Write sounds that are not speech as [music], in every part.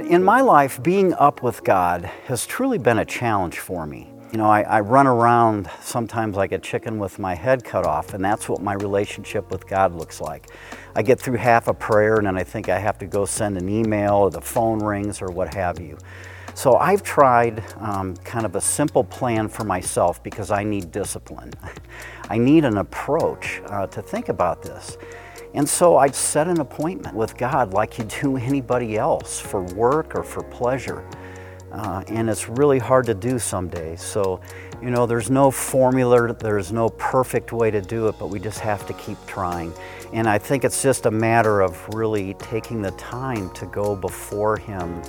In, my life, being up with God has truly been a challenge for me. You know, I, I, run around sometimes like a chicken with my head cut off, and that's what my relationship with God looks like. I get through half a prayer, and then I think I have to go send an email, or the phone rings, or what have you. So I've tried um, kind of a simple plan for myself because I need discipline. [laughs] I need an approach uh, to think about this. And so I'd set an appointment with God like you do [laughs] anybody else for work or for pleasure. Uh, and it's really hard to do some days. So, you know, there's no formula, there's no perfect way to do it, but we just have to keep trying. And I think it's just a matter of really taking the time to go before Him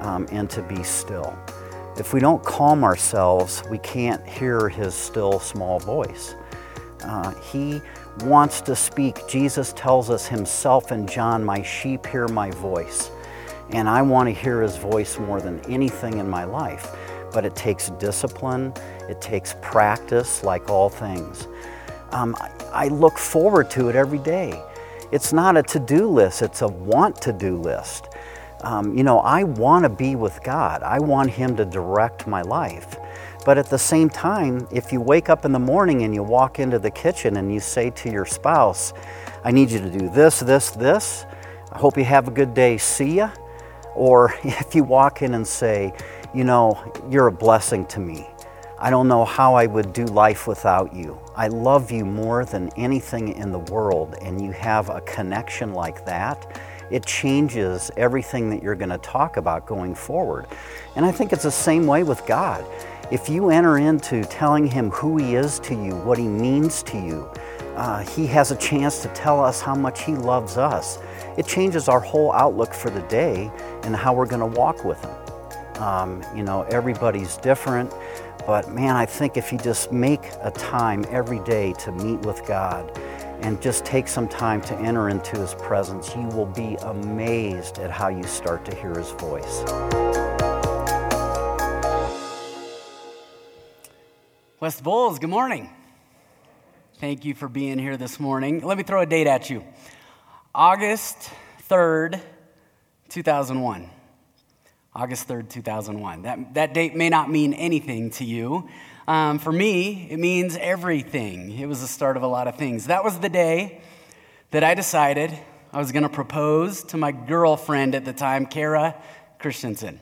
um, and to be still. If we don't calm ourselves, we can't hear His still small voice. Uh, he wants to speak. Jesus tells us Himself in John, My sheep hear my voice. And I want to hear his voice more than anything in my life. But it takes discipline, it takes practice, like all things. Um, I, look forward to it every day. It's not a to do list, it's a want to do list. Um, you know, I want to be with God, I want Him to direct my life. But at the same time, if you wake up in the morning and you walk into the kitchen and you say to your spouse, I need you to do this, this, this, I hope you have a good day, see ya or [laughs] if you walk in and say, you know, you're a blessing to me. I don't know how I would do life without you. I love you more than anything in the world, and you have a connection like that. It changes everything that you're going to talk about going forward. And I think it's the same way with God. If you enter into telling Him who He is to you, what He means to you, uh, He has a chance to tell us how much He loves us. It changes our whole outlook for the day and how we're going to walk with Him. Um, you know, everybody's different, but man, I think if you just make a time every day to meet with God and just take some time to enter into His presence, you will be amazed at how you start to hear His voice. West Bulls, good morning. Thank you for being here this morning. Let me throw a date at you August 3rd, 2001. August 3rd, 2001. That, that date may not mean anything to you. Um, for me, it means everything. It was the start of a lot of things. That was the day that I decided I was going to propose to my girlfriend at the time, Kara Christensen.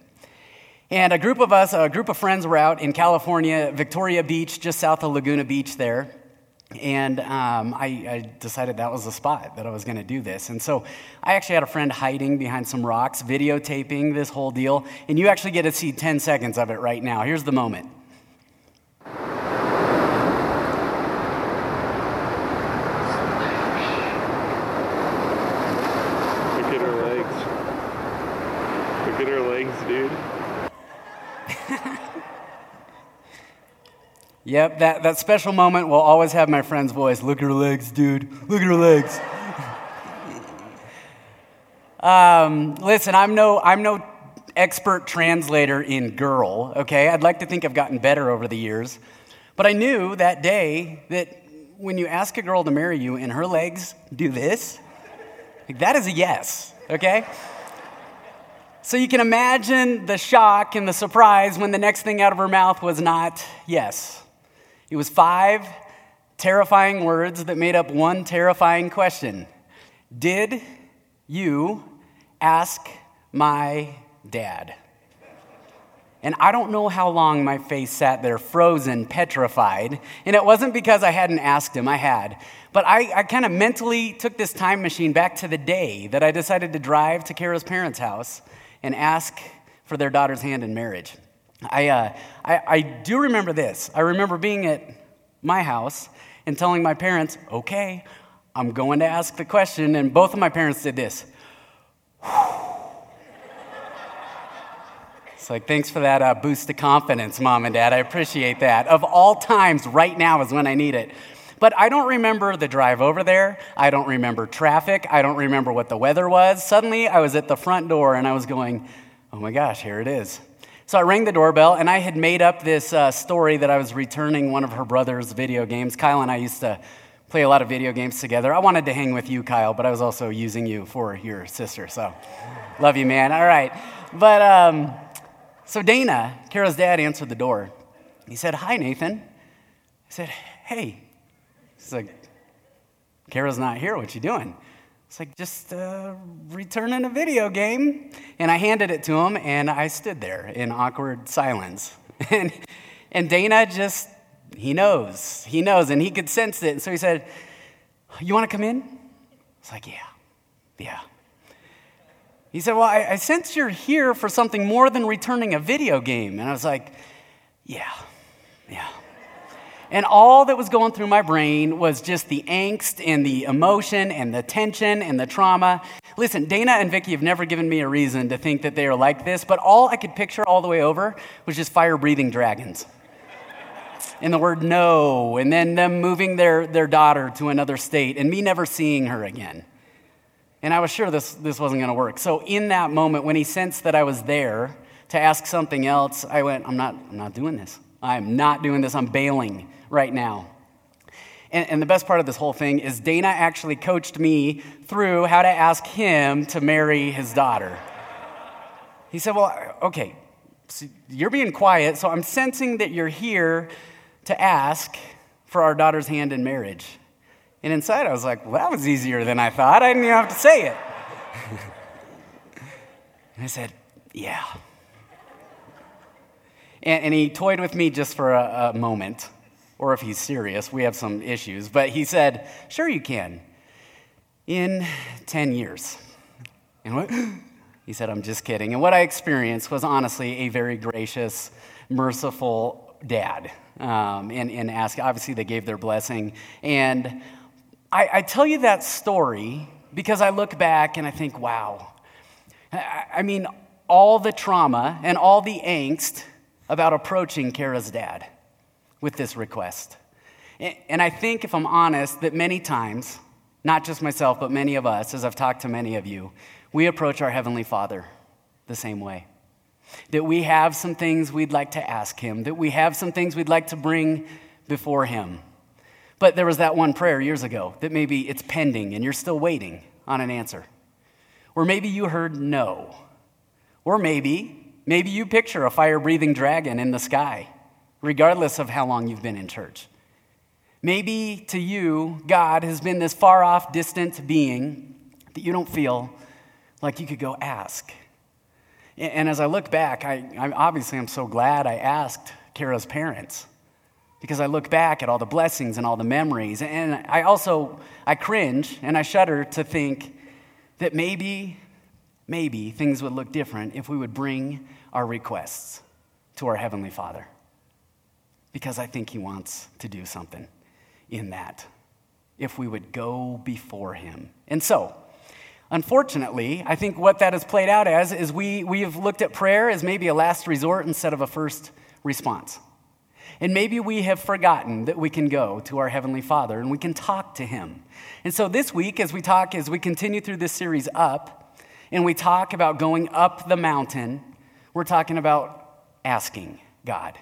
And a group of us, a group of friends, were out in California, Victoria Beach, just south of Laguna Beach there. And um, I, I, decided that was the spot that I was going to do this. And so I actually had a friend hiding behind some rocks, videotaping this whole deal. And you actually get to see 10 seconds of it right now. Here's the moment. Look at her legs. Look at her legs, dude. Yep, that, that special moment will always have my friend's voice. Look at her legs, dude. Look at her legs. [laughs] um, listen, I'm no, I'm no expert translator in girl, okay? I'd like to think I've gotten better over the years. But I knew that day that when you ask a girl to marry you and her legs do this, like that is a yes, okay? So you can imagine the shock and the surprise when the next thing out of her mouth was not yes. It was five terrifying words that made up one terrifying question Did you ask my dad? And I don't know how long my face sat there frozen, petrified. And it wasn't because I hadn't asked him, I had. But I, I kind of mentally took this time machine back to the day that I decided to drive to Kara's parents' house and ask for their daughter's hand in marriage. I, uh, I, I do remember this. I remember being at my house and telling my parents, okay, I'm going to ask the question. And both of my parents did this. It's like, thanks for that uh, boost of confidence, mom and dad. I appreciate that. Of all times, right now is when I need it. But I don't remember the drive over there. I don't remember traffic. I don't remember what the weather was. Suddenly, I was at the front door and I was going, oh my gosh, here it is. So I rang the doorbell, and I had made up this uh, story that I was returning one of her brother's video games. Kyle and I used to play a lot of video games together. I wanted to hang with you, Kyle, but I was also using you for your sister. So love you, man. All right. but um, so Dana, Kara's dad, answered the door. He said, Hi, Nathan. I said, Hey. He's like, Kara's not here. What you doing? It's like, just uh, returning a video game. And I handed it to him, and I stood there in awkward silence. [laughs] And, and Dana just, he knows. He knows, and he could sense it. And so he said, You want to come in? I was like, Yeah, yeah. He said, Well, I, I sense you're here for something more than returning a video game. And I was like, Yeah, yeah. And all that was going through my brain was just the angst and the emotion and the tension and the trauma. Listen, Dana and Vicky have never given me a reason to think that they are like this, but all I could picture all the way over was just fire breathing dragons. and the word no, and then them moving their, their daughter to another state and me never seeing her again. And I was sure this, this wasn't going to work. So, in that moment, when he sensed that I was there to ask something else, I went, I'm not, I'm not doing this. I'm not doing this. I'm bailing right now. And, and, the best part of this whole thing is Dana actually coached me through how to ask him to marry his daughter. He said, Well, okay, so you're being quiet, so I'm sensing that you're here to ask for our daughter's hand in marriage. And inside, I was like, well, that was easier than I thought. I didn't even have to say it. [laughs] and I said, yeah. And, and, he toyed with me just for a, a moment, or if he's serious, we have some issues. But he said, sure, you can. In 10 years. And what? [gasps] He said, I'm just kidding. And what I experienced was honestly a very gracious, merciful dad. Um, and, and ask, obviously, they gave their blessing. And I, I tell you that story because I look back and I think, wow. I, I mean, all the trauma and all the angst about approaching Kara's dad with this request. And I think, if I'm honest, that many times, not just myself, but many of us, as I've talked to many of you, we approach our Heavenly Father the same way. That we have some things we'd like to ask Him, that we have some things we'd like to bring before Him. But there was that one prayer years ago that maybe it's pending and you're still waiting on an answer. Or maybe you heard no. Or maybe, maybe you picture a fire breathing dragon in the sky, regardless of how long you've been in church. Maybe to you, God has been this far off, distant being that you don't feel like you could go ask. And as I look back, I, I obviously I'm so glad I asked Kara's parents because I look back at all the blessings and all the memories. And I also, I cringe and I shudder to think that maybe, maybe things would look different if we would bring our requests to our Heavenly Father. Because I think He wants to do something in that if we would go before Him. And so, Unfortunately, I think what that has played out as is we, we have looked at prayer as maybe a last resort instead of a first response. And maybe we have forgotten that we can go to our Heavenly Father and we can talk to Him. And so this week, as we talk, as we continue through this series up, and we talk about going up the mountain, we're talking about asking God,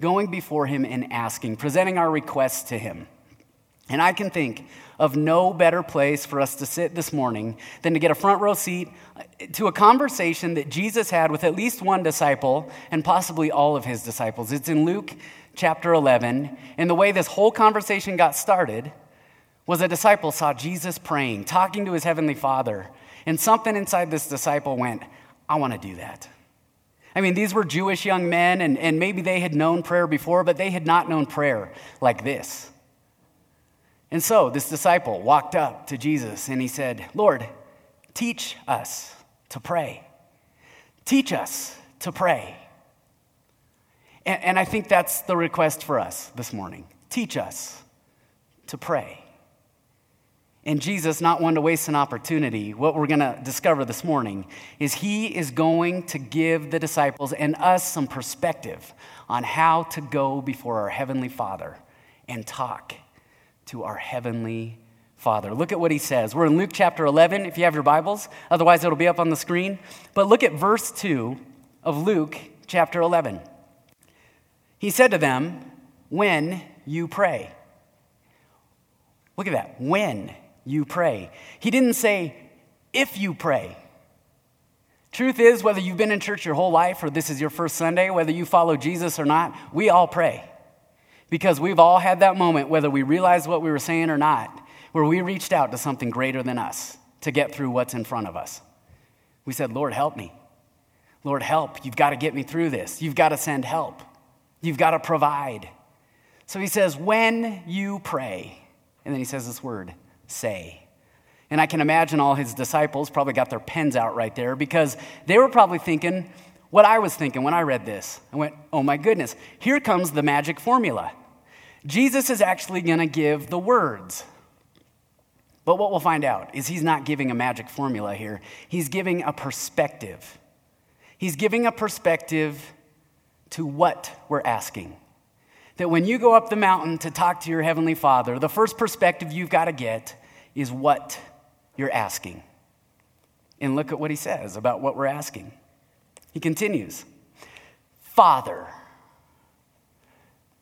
going before Him and asking, presenting our requests to Him. And I can think of no better place for us to sit this morning than to get a front row seat uh, to a conversation that Jesus had with at least one disciple and possibly all of his disciples. It's in Luke chapter 11. And the way this whole conversation got started was a disciple saw Jesus praying, talking to his heavenly Father. And something inside this disciple went, I want to do that. I mean, these were Jewish young men, and, and maybe they had known prayer before, but they had not known prayer like this. And so this disciple walked up to Jesus and he said, Lord, teach us to pray. Teach us to pray. And, and I think that's the request for us this morning. Teach us to pray. And Jesus, not one to waste an opportunity, what we're going to discover this morning is he is going to give the disciples and us some perspective on how to go before our Heavenly Father and talk to our Heavenly Father. Look at what he says. We're in Luke chapter 11, if you have your Bibles. Otherwise, it'll be up on the screen. But look at verse 2 of Luke chapter 11. He said to them, When you pray. Look at that. When you pray. He didn't say, If you pray. Truth is, whether you've been in church your whole life or this is your first Sunday, whether you follow Jesus or not, we all pray. Because we've all had that moment, whether we realized what we were saying or not, where we reached out to something greater than us to get through what's in front of us. We said, Lord, help me. Lord, help. You've got to get me through this. You've got to send help. You've got to provide. So he says, when you pray, and then he says this word, say. And I can imagine all his disciples probably got their pens out right there because they were probably thinking what I was thinking when I read this. I went, oh my goodness, here comes the magic formula. Jesus is actually going to give the words. But what we'll find out is he's not giving a magic formula here, he's giving a perspective. He's giving a perspective to what we're asking. That when you go up the mountain to talk to your Heavenly Father, the first perspective you've got to get is what you're asking. And look at what he says about what we're asking. He continues Father,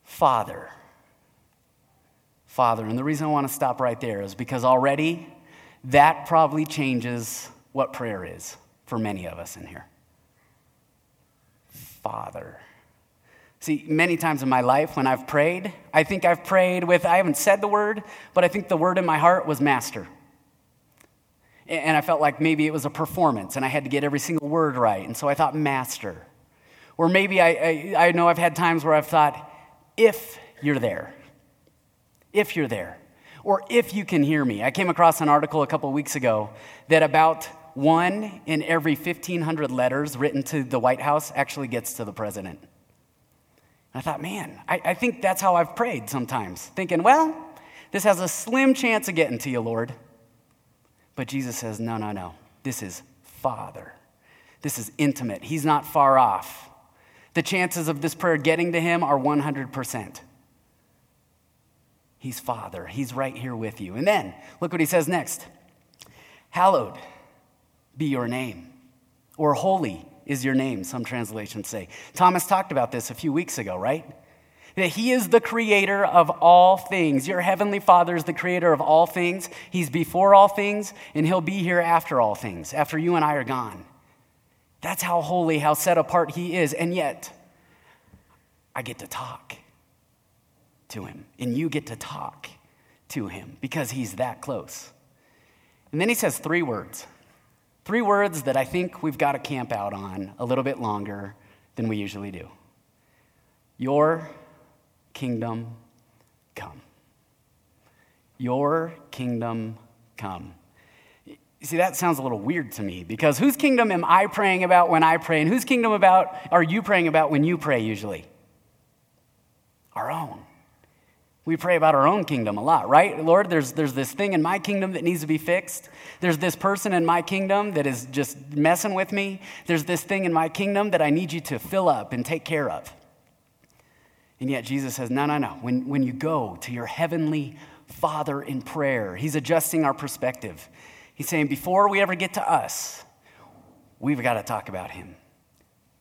Father, Father. And the reason I want to stop right there is because already that probably changes what prayer is for many of us in here. Father. See, many times in my life when I've prayed, I think I've prayed with, I haven't said the word, but I think the word in my heart was master and I felt like maybe it was a performance and I had to get every single word right. And so I thought, master. Or maybe I, I, I know I've had times where I've thought, if you're there, if you're there, or if you can hear me. I came across an article a couple weeks ago that about one in every 1,500 letters written to the White House actually gets to the president. I thought, man, I, I think that's how I've prayed sometimes, thinking, well, this has a slim chance of getting to you, Lord. But Jesus says, no, no, no. This is Father. This is intimate. He's not far off. The chances of this prayer getting to him are 100%. He's Father. He's right here with you. And then, look what he says next Hallowed be your name, or holy is your name, some translations say. Thomas talked about this a few weeks ago, right? that He is the creator of all things. Your heavenly Father is the creator of all things. He's before all things, and He'll be here after all things, after you and I are gone. That's how holy, how set apart He is. And yet, I get to talk to Him, and you get to talk to Him because He's that close. And then He says three words. Three words that I think we've got to camp out on a little bit longer than we usually do. Your kingdom come. Your kingdom come. See, that sounds a little weird to me because whose kingdom am I praying about when I pray, and whose kingdom about are you praying about when you pray usually? Our own. We pray about our own kingdom a lot, right? Lord, there's, there's this thing in my kingdom that needs to be fixed. There's this person in my kingdom that is just messing with me. There's this thing in my kingdom that I need you to fill up and take care of. And yet Jesus says, no, no, no. When, when you go to your heavenly Father in prayer, He's adjusting our perspective. He's saying, before we ever get to us, we've got to talk about Him.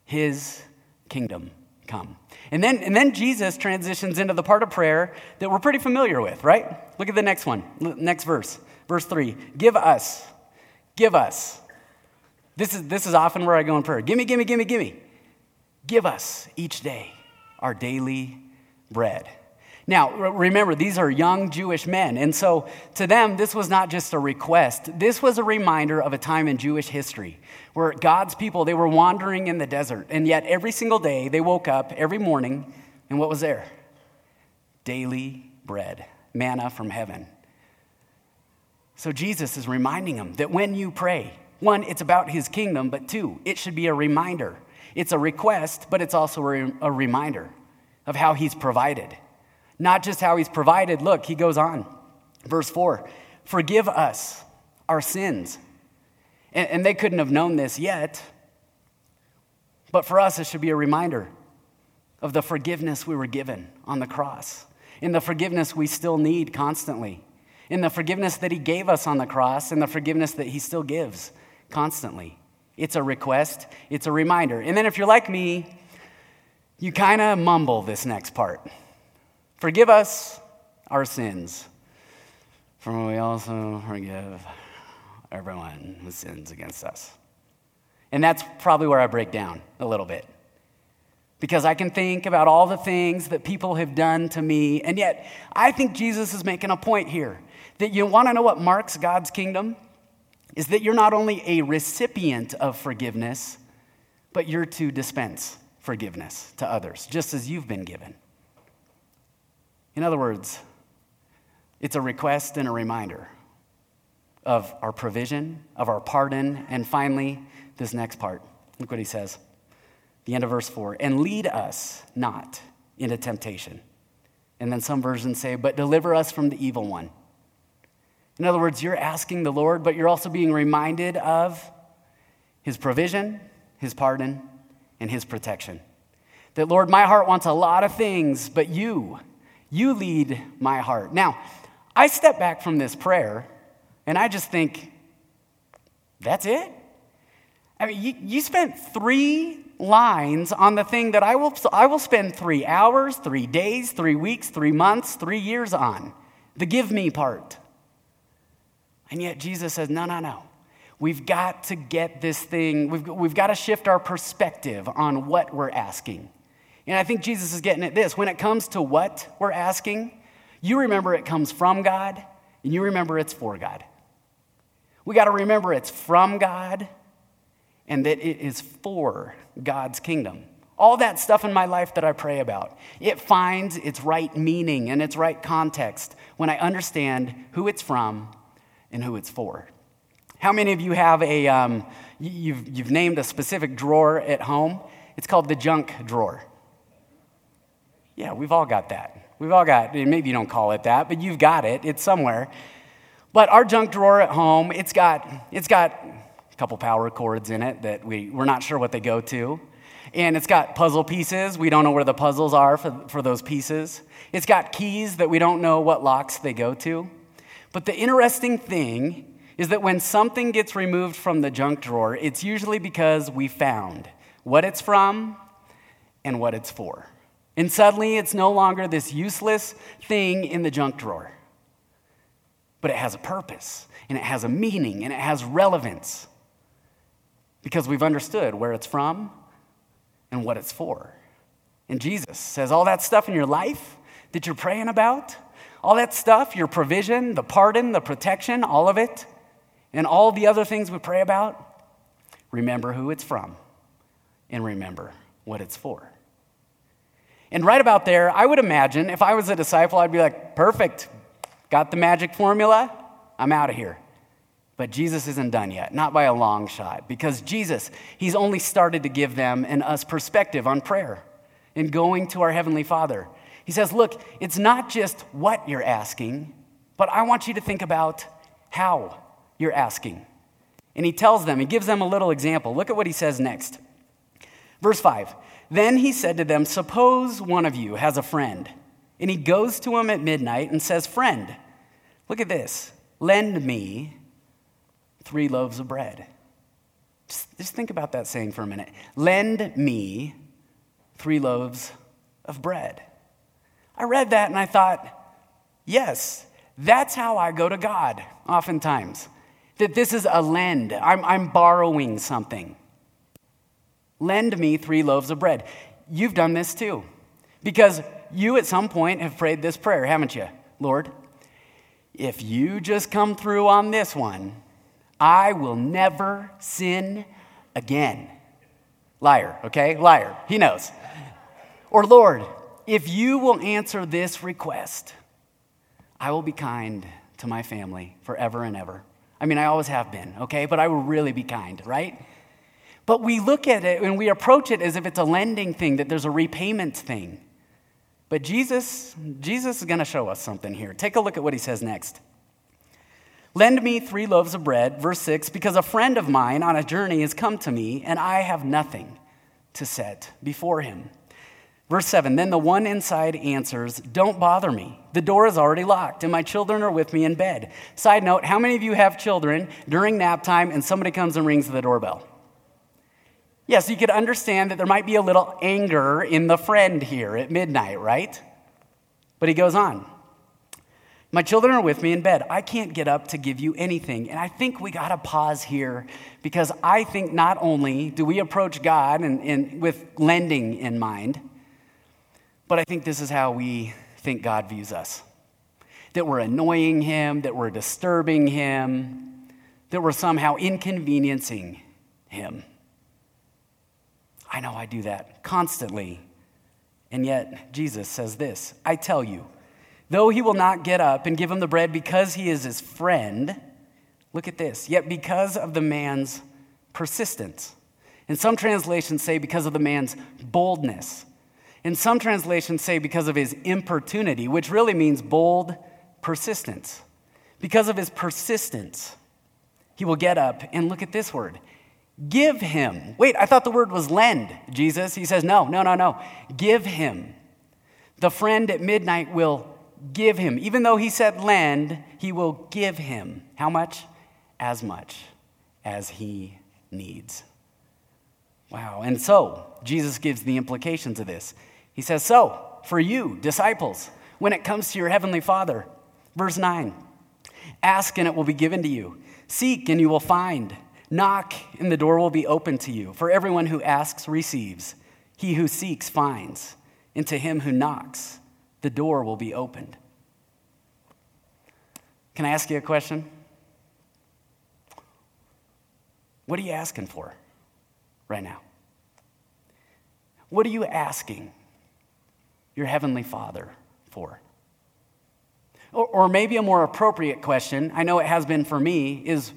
His kingdom come. And then, and then Jesus transitions into the part of prayer that we're pretty familiar with, right? Look at the next one, next verse, verse three. Give us, give us. This is, this is often where I go in prayer. Gimme, gimme, gimme, gimme. Give us each day our daily bread. Now, remember, these are young Jewish men. And so to them, this was not just a request. This was a reminder of a time in Jewish history where God's people, they were wandering in the desert. And yet every single day, they woke up every morning, and what was there? Daily bread, manna from heaven. So Jesus is reminding them that when you pray, one, it's about his kingdom, but two, it should be a reminder it's a request, but it's also a reminder of how he's provided. Not just how he's provided. Look, he goes on. Verse 4 Forgive us our sins. And, they couldn't have known this yet. But for us, it should be a reminder of the forgiveness we were given on the cross, in the forgiveness we still need constantly, in the forgiveness that He gave us on the cross, and the forgiveness that He still gives constantly. It's a request, it's a reminder. And then if you're like me, you kind of mumble this next part Forgive us our sins, for we also forgive everyone who sins against us. And that's probably where I break down a little bit. Because I can think about all the things that people have done to me, and yet I think Jesus is making a point here that you want to know what marks God's kingdom? Is that you're not only a recipient of forgiveness, but you're to dispense forgiveness to others, just as you've been given. In other words, it's a request and a reminder of our provision, of our pardon, and finally, this next part. Look what he says. The end of verse 4 and lead us not into temptation. And then some versions say, but deliver us from the evil one. In other words, you're asking the Lord, but you're also being reminded of his provision, his pardon, and his protection. That, Lord, my heart wants a lot of things, but you, you lead my heart. Now, I step back from this prayer and I just think, that's it? I mean, you, you spent three lines on the thing that I will, I will spend three hours, three days, three weeks, three months, three years on the give me part. And yet Jesus says, no, no, no. We've got to get this thing, we've, we've got to shift our perspective on what we're asking. And I think Jesus is getting at this. When it comes to what we're asking, you remember it comes from God, and you remember it's for God. We got to remember it's from God and that it is for God's kingdom. All that stuff in my life that I pray about, it finds its right meaning and its right context when I understand who it's from and who it's for. How many of you have a, um, you've, you've named a specific drawer at home? It's called the junk drawer. Yeah, we've all got that. We've all got, maybe you don't call it that, but you've got it. It's somewhere. But our junk drawer at home, it's got, it's got a couple power cords in it that we, we're not sure what they go to. And it's got puzzle pieces. We don't know where the puzzles are for, for those pieces. It's got keys that we don't know what locks they go to. But the interesting thing is that when something gets removed from the junk drawer, it's usually because we found what it's from and what it's for. And suddenly it's no longer this useless thing in the junk drawer, but it has a purpose and it has a meaning and it has relevance because we've understood where it's from and what it's for. And Jesus says, All that stuff in your life that you're praying about, all that stuff, your provision, the pardon, the protection, all of it, and all the other things we pray about, remember who it's from and remember what it's for. And right about there, I would imagine if I was a disciple, I'd be like, perfect, got the magic formula, I'm out of here. But Jesus isn't done yet, not by a long shot, because Jesus, He's only started to give them and us perspective on prayer and going to our Heavenly Father. He says, Look, it's not just what you're asking, but I want you to think about how you're asking. And He tells them, He gives them a little example. Look at what He says next. Verse 5 then he said to them, Suppose one of you has a friend, and he goes to him at midnight and says, Friend, look at this, lend me three loaves of bread. Just, just think about that saying for a minute. Lend me three loaves of bread. I read that and I thought, yes, that's how I go to God oftentimes. That this is a lend, I'm, I'm borrowing something. Lend me three loaves of bread. You've done this too. Because you at some point have prayed this prayer, haven't you? Lord, if you just come through on this one, I will never sin again. Liar, okay? Liar. He knows. Or, Lord, if you will answer this request, I will be kind to my family forever and ever. I mean, I always have been, okay? But I will really be kind, right? But we look at it and we approach it as if it's a lending thing, that there's a repayment thing. But Jesus, Jesus is going to show us something here. Take a look at what he says next. Lend me three loaves of bread, verse 6, because a friend of mine on a journey has come to me, and I have nothing to set before him. Verse 7 Then the one inside answers, Don't bother me. The door is already locked, and my children are with me in bed. Side note How many of you have children during nap time and somebody comes and rings the doorbell? Yes, you could understand that there might be a little anger in the friend here at midnight, right? But he goes on. My children are with me in bed. I can't get up to give you anything. And I think we got to pause here because I think not only do we approach God and, and with lending in mind, but I think this is how we think God views us that we're annoying Him, that we're disturbing Him, that we're somehow inconveniencing Him. I know I do that constantly. And yet, Jesus says this I tell you, though he will not get up and give him the bread because he is his friend, look at this, yet because of the man's persistence. And some translations say because of the man's boldness. And some translations say because of his importunity, which really means bold persistence. Because of his persistence, he will get up and look at this word Give him. Wait, I thought the word was lend, Jesus. He says, no, no, no, no. Give him. The friend at midnight will give him. Even though he said lend, he will give him. How much? As much as he needs. Wow. And so, Jesus gives the implications of this. He says, So, for you, disciples, when it comes to your heavenly Father, verse 9, ask and it will be given to you, seek and you will find. Knock, and the door will be open to you. For everyone who asks receives, he who seeks finds, and to him who knocks, the door will be opened. Can I ask you a question? What are you asking for right now? What are you asking your Heavenly Father for? Or, or maybe a more appropriate question, I know it has been for me, is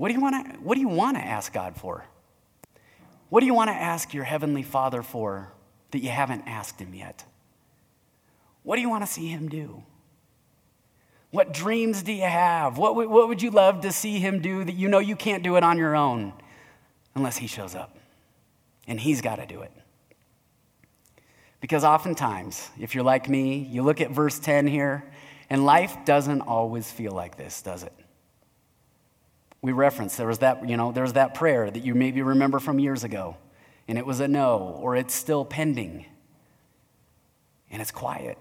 what do you want to, what do you want to ask God for? What do you want to ask your Heavenly Father for that you haven't asked Him yet? What do you want to see Him do? What dreams do you have? What, what would you love to see Him do that you know you can't do it on your own unless He shows up? And He's got to do it. Because oftentimes, if you're like me, you look at verse 10 here, and life doesn't always feel like this, does it? We referenced. There was that you know there was that prayer that you maybe remember from years ago and it was a no or it's still pending. And it's quiet.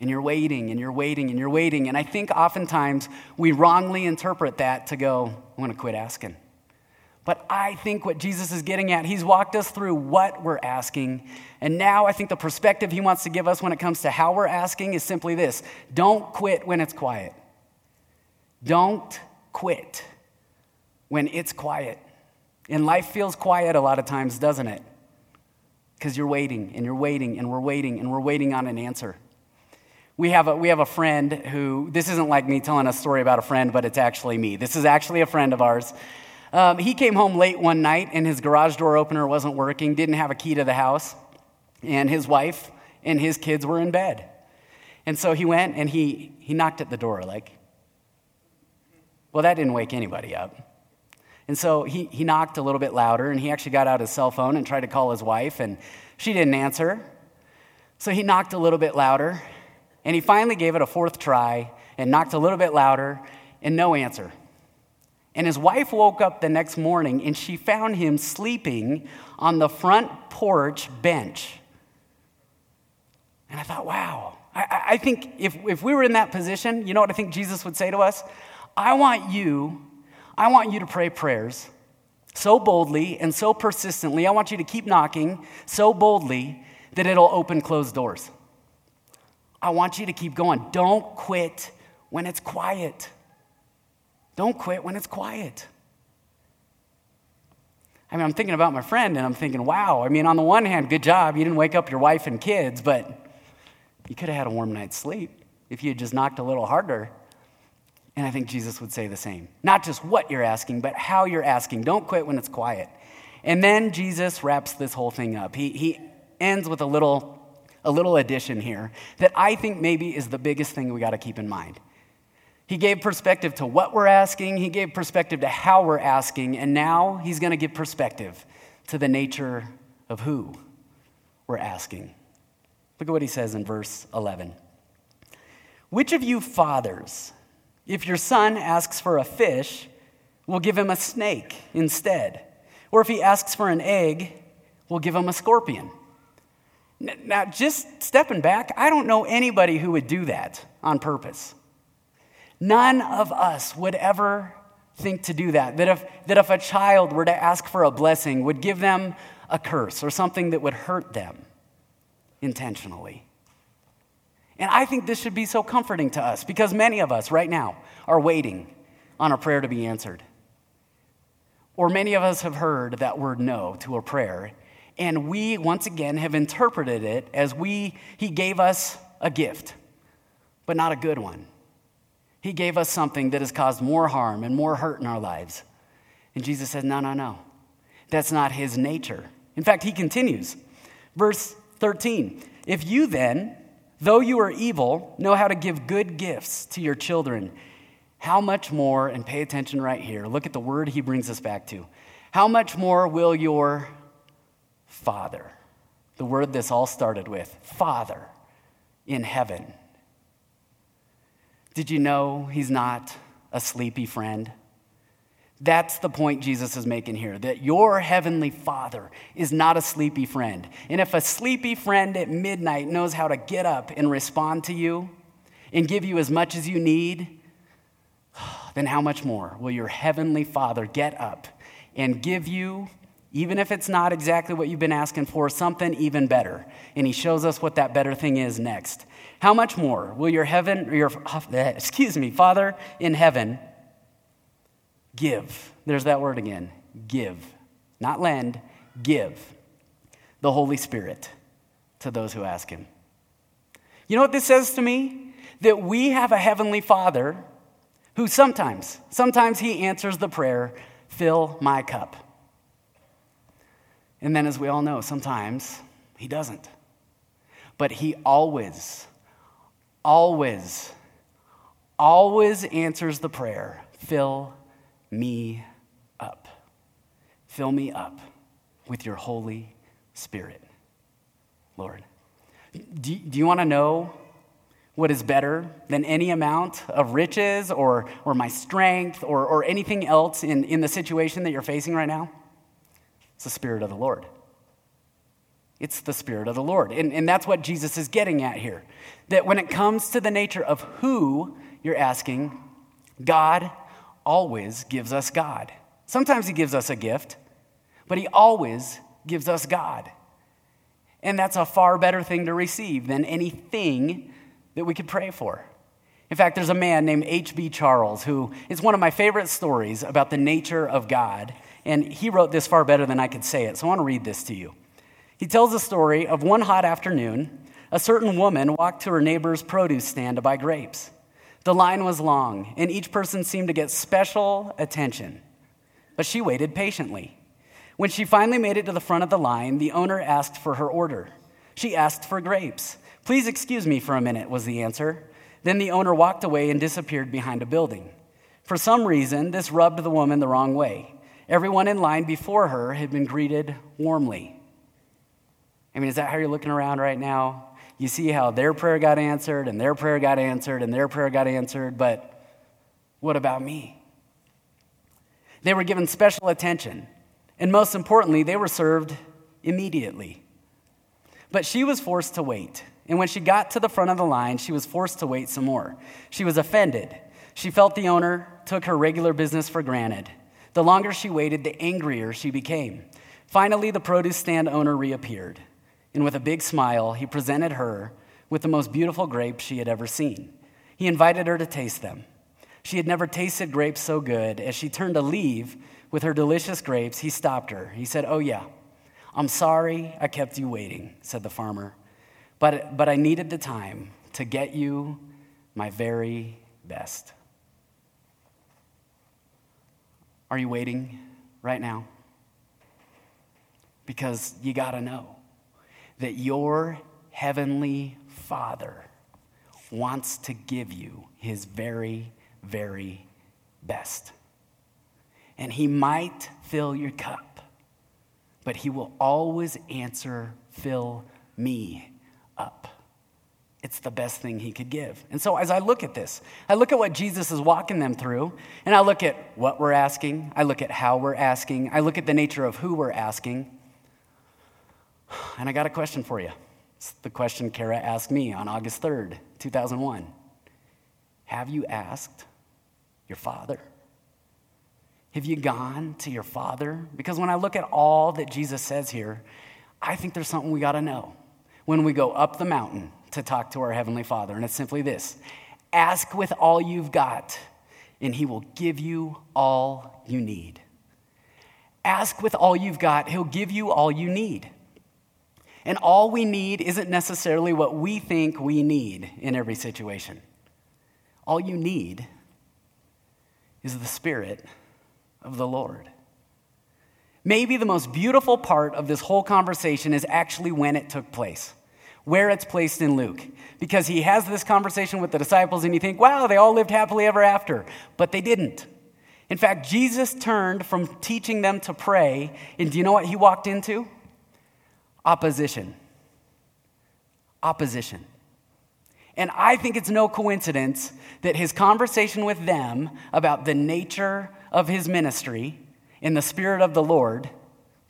And you're waiting and you're waiting and you're waiting. And i think oftentimes we wrongly interpret that to go i'm going to quit asking. But i think what jesus is getting at he's walked us through what we're asking. And now i think the perspective he wants to give us when it comes to how we're asking is simply this. Don't quit when it's quiet. Don't quit when it's quiet. And life feels quiet a lot of times, doesn't it? Because you're waiting and you're waiting and we're waiting and we're waiting on an answer. We have, a, we have a friend who, this isn't like me telling a story about a friend, but it's actually me. This is actually a friend of ours. Um, he came home late one night and his garage door opener wasn't working, didn't have a key to the house, and his wife and his kids were in bed. And so he went and he, he knocked at the door, like, well, that didn't wake anybody up. And so he, he knocked a little bit louder, and he actually got out his cell phone and tried to call his wife, and she didn't answer. So he knocked a little bit louder, and he finally gave it a fourth try and knocked a little bit louder, and no answer. And his wife woke up the next morning, and she found him sleeping on the front porch bench. And I thought, wow. I, I think if, if we were in that position, you know what I think Jesus would say to us? I want you, I want you to pray prayers so boldly and so persistently. I want you to keep knocking so boldly that it'll open closed doors. I want you to keep going. Don't quit when it's quiet. Don't quit when it's quiet. I mean, I'm thinking about my friend and I'm thinking, wow, I mean, on the one hand, good job. You didn't wake up your wife and kids, but you could have had a warm night's sleep if you had just knocked a little harder. And I think Jesus would say the same. Not just what you're asking, but how you're asking. Don't quit when it's quiet. And then Jesus wraps this whole thing up. He, he ends with a little, a little addition here that I think maybe is the biggest thing we got to keep in mind. He gave perspective to what we're asking, he gave perspective to how we're asking, and now he's going to give perspective to the nature of who we're asking. Look at what he says in verse 11. Which of you fathers, if your son asks for a fish, we'll give him a snake instead. Or if he asks for an egg, we'll give him a scorpion. Now, just stepping back, I don't know anybody who would do that on purpose. None of us would ever think to do that. That if, that if a child were to ask for a blessing, would give them a curse or something that would hurt them intentionally. And I think this should be so comforting to us because many of us right now are waiting on a prayer to be answered. Or many of us have heard that word no to a prayer, and we once again have interpreted it as we he gave us a gift, but not a good one. He gave us something that has caused more harm and more hurt in our lives. And Jesus said, No, no, no. That's not his nature. In fact, he continues. Verse 13 If you then, though you are evil, know how to give good gifts to your children, how much more, and pay attention right here, look at the word he brings us back to. How much more will your Father, the word this all started with, Father in heaven, did you know he's not a sleepy friend? That's the point Jesus is making here that your heavenly Father is not a sleepy friend. And if a sleepy friend at midnight knows how to get up and respond to you and give you as much as you need, [sighs] then how much more will your heavenly Father get up and give you, even if it's not exactly what you've been asking for, something even better? And he shows us what that better thing is next. How much more will your heaven, your, [laughs] excuse me, Father in heaven give? There's that word again give. Not lend, give the Holy Spirit to those who ask Him. You know what this says to me? That we have a Heavenly Father who sometimes, sometimes He answers the prayer, fill my cup. And then, as we all know, sometimes He doesn't. But He always, always, always answers the prayer fill me up. Fill me up with your Holy Spirit, Lord. Do, do you want to know what is better than any amount of riches or, or my strength or, or anything else in, in the situation that you're facing right now? It's the Spirit of the Lord. It's the Spirit of the Lord. And, and that's what Jesus is getting at here. That when it comes to the nature of who you're asking, God always gives us God. Sometimes He gives us a gift, but He always gives us God. And that's a far better thing to receive than anything that we could pray for. In fact, there's a man named H.B. Charles who is one of my favorite stories about the nature of God. And he wrote this far better than I could say it. So I want to read this to you. He tells the story of one hot afternoon, a certain woman walked to her neighbor's produce stand to buy grapes. The line was long, and each person seemed to get special attention. But she waited patiently. When she finally made it to the front of the line, the owner asked for her order. She asked for grapes. Please excuse me for a minute, was the answer. Then the owner walked away and disappeared behind a building. For some reason, this rubbed the woman the wrong way. Everyone in line before her had been greeted warmly. I mean, is that how you're looking around right now? You see how their prayer got answered, and their prayer got answered, and their prayer got answered, but what about me? They were given special attention, and most importantly, they were served immediately. But she was forced to wait. And when she got to the front of the line, she was forced to wait some more. She was offended. She felt the owner took her regular business for granted. The longer she waited, the angrier she became. Finally, the produce stand owner reappeared and with a big smile, he presented her with the most beautiful grapes she had ever seen. He invited her to taste them. She had never tasted grapes so good. As she turned to leave with her delicious grapes, he stopped her. He said, Oh, yeah, I'm sorry I kept you waiting, said the farmer, but, but I needed the time to get you my very best. Are you waiting right now? Because you got to know that your heavenly Father wants to give you his very, very best. And he might fill your cup, but he will always answer, Fill me up. It's the best thing he could give. And so, as I look at this, I look at what Jesus is walking them through, and I look at what we're asking, I look at how we're asking, I look at the nature of who we're asking. And I got a question for you. It's the question Kara asked me on August 3rd, 2001. Have you asked your father? Have you gone to your father? Because when I look at all that Jesus says here, I think there's something we got to know when we go up the mountain to talk to our Heavenly Father. And it's simply this ask with all you've got, and He will give you all you need. Ask with all you've got, He'll give you all you need. And all we need isn't necessarily what we think we need in every situation. All you need is the Spirit of the Lord. Maybe the most beautiful part of this whole conversation is actually when it took place, where it's placed in Luke. Because he has this conversation with the disciples, and you think, wow, they all lived happily ever after. But they didn't. In fact, Jesus turned from teaching them to pray, and do you know what he walked into? Opposition. Opposition. And I think it's no coincidence that his conversation with them about the nature of his ministry in the Spirit of the Lord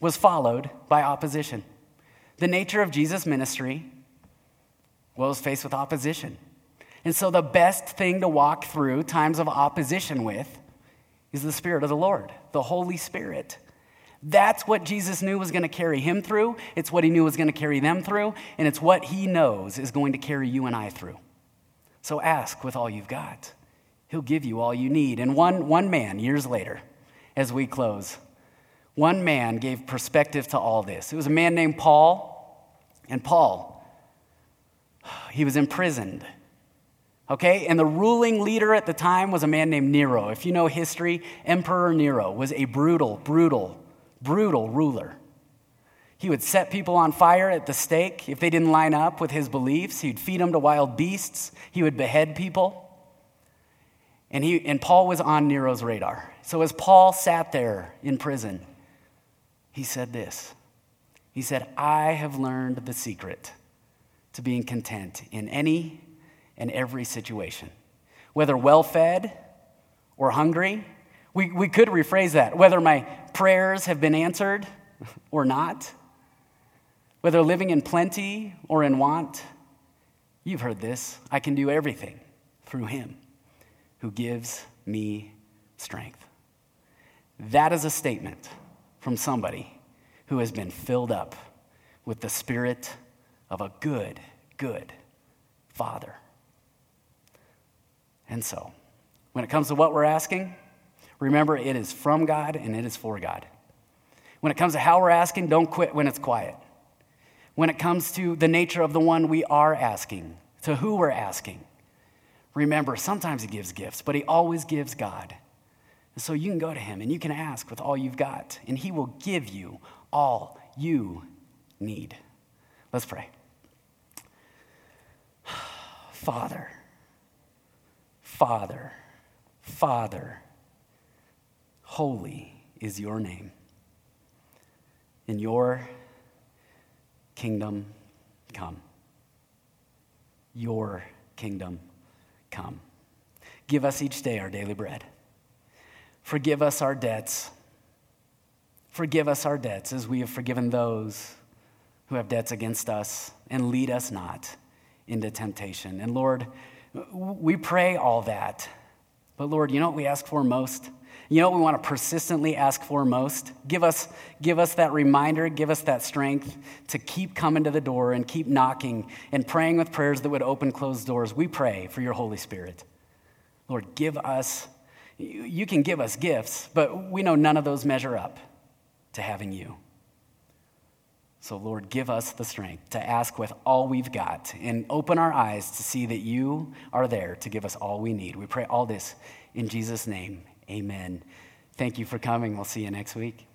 was followed by opposition. The nature of Jesus' ministry was faced with opposition. And so, the best thing to walk through times of opposition with is the Spirit of the Lord, the Holy Spirit. That's what Jesus knew was going to carry him through. It's what he knew was going to carry them through. And it's what he knows is going to carry you and I through. So ask with all you've got. He'll give you all you need. And one, one man, years later, as we close, one man gave perspective to all this. It was a man named Paul. And Paul, he was imprisoned. Okay? And the ruling leader at the time was a man named Nero. If you know history, Emperor Nero was a brutal, brutal brutal ruler. He would set people on fire at the stake if they didn't line up with his beliefs. He'd feed them to wild beasts. He would behead people. And, he, and Paul was on Nero's radar. So as Paul sat there in prison, he said this He said, I have learned the secret to being content in any and every situation, whether well fed or hungry we, we could rephrase that whether my prayers have been answered or not, whether living in plenty or in want. You've heard this. I can do everything through Him who gives me strength. That is a statement from somebody who has been filled up with the Spirit of a good, good Father. And so, when it comes to what we're asking, Remember, it is from God and it is for God. When it comes to how we're asking, don't quit when it's quiet. When it comes to the nature of the one we are asking, to who we're asking, remember, sometimes He gives gifts, but He always gives God. And so you can go to Him and you can ask with all you've got, and He will give you all you need. Let's pray. [sighs] Father, Father, Father. Holy is your name. In your kingdom come. Your kingdom come. Give us each day our daily bread. Forgive us our debts. Forgive us our debts as we have forgiven those who have debts against us, and lead us not into temptation. And Lord, we pray all that. But Lord, you know what we ask for most? You know what we want to persistently ask for most? Give us, give us that reminder, give us that strength to keep coming to the door and keep knocking and praying with prayers that would open closed doors. We pray for your Holy Spirit. Lord, give us, you can give us gifts, but we know none of those measure up to having you. So, Lord, give us the strength to ask with all we've got and open our eyes to see that you are there to give us all we need. We pray all this in Jesus' name. Amen. Thank you for coming. We'll see you next week.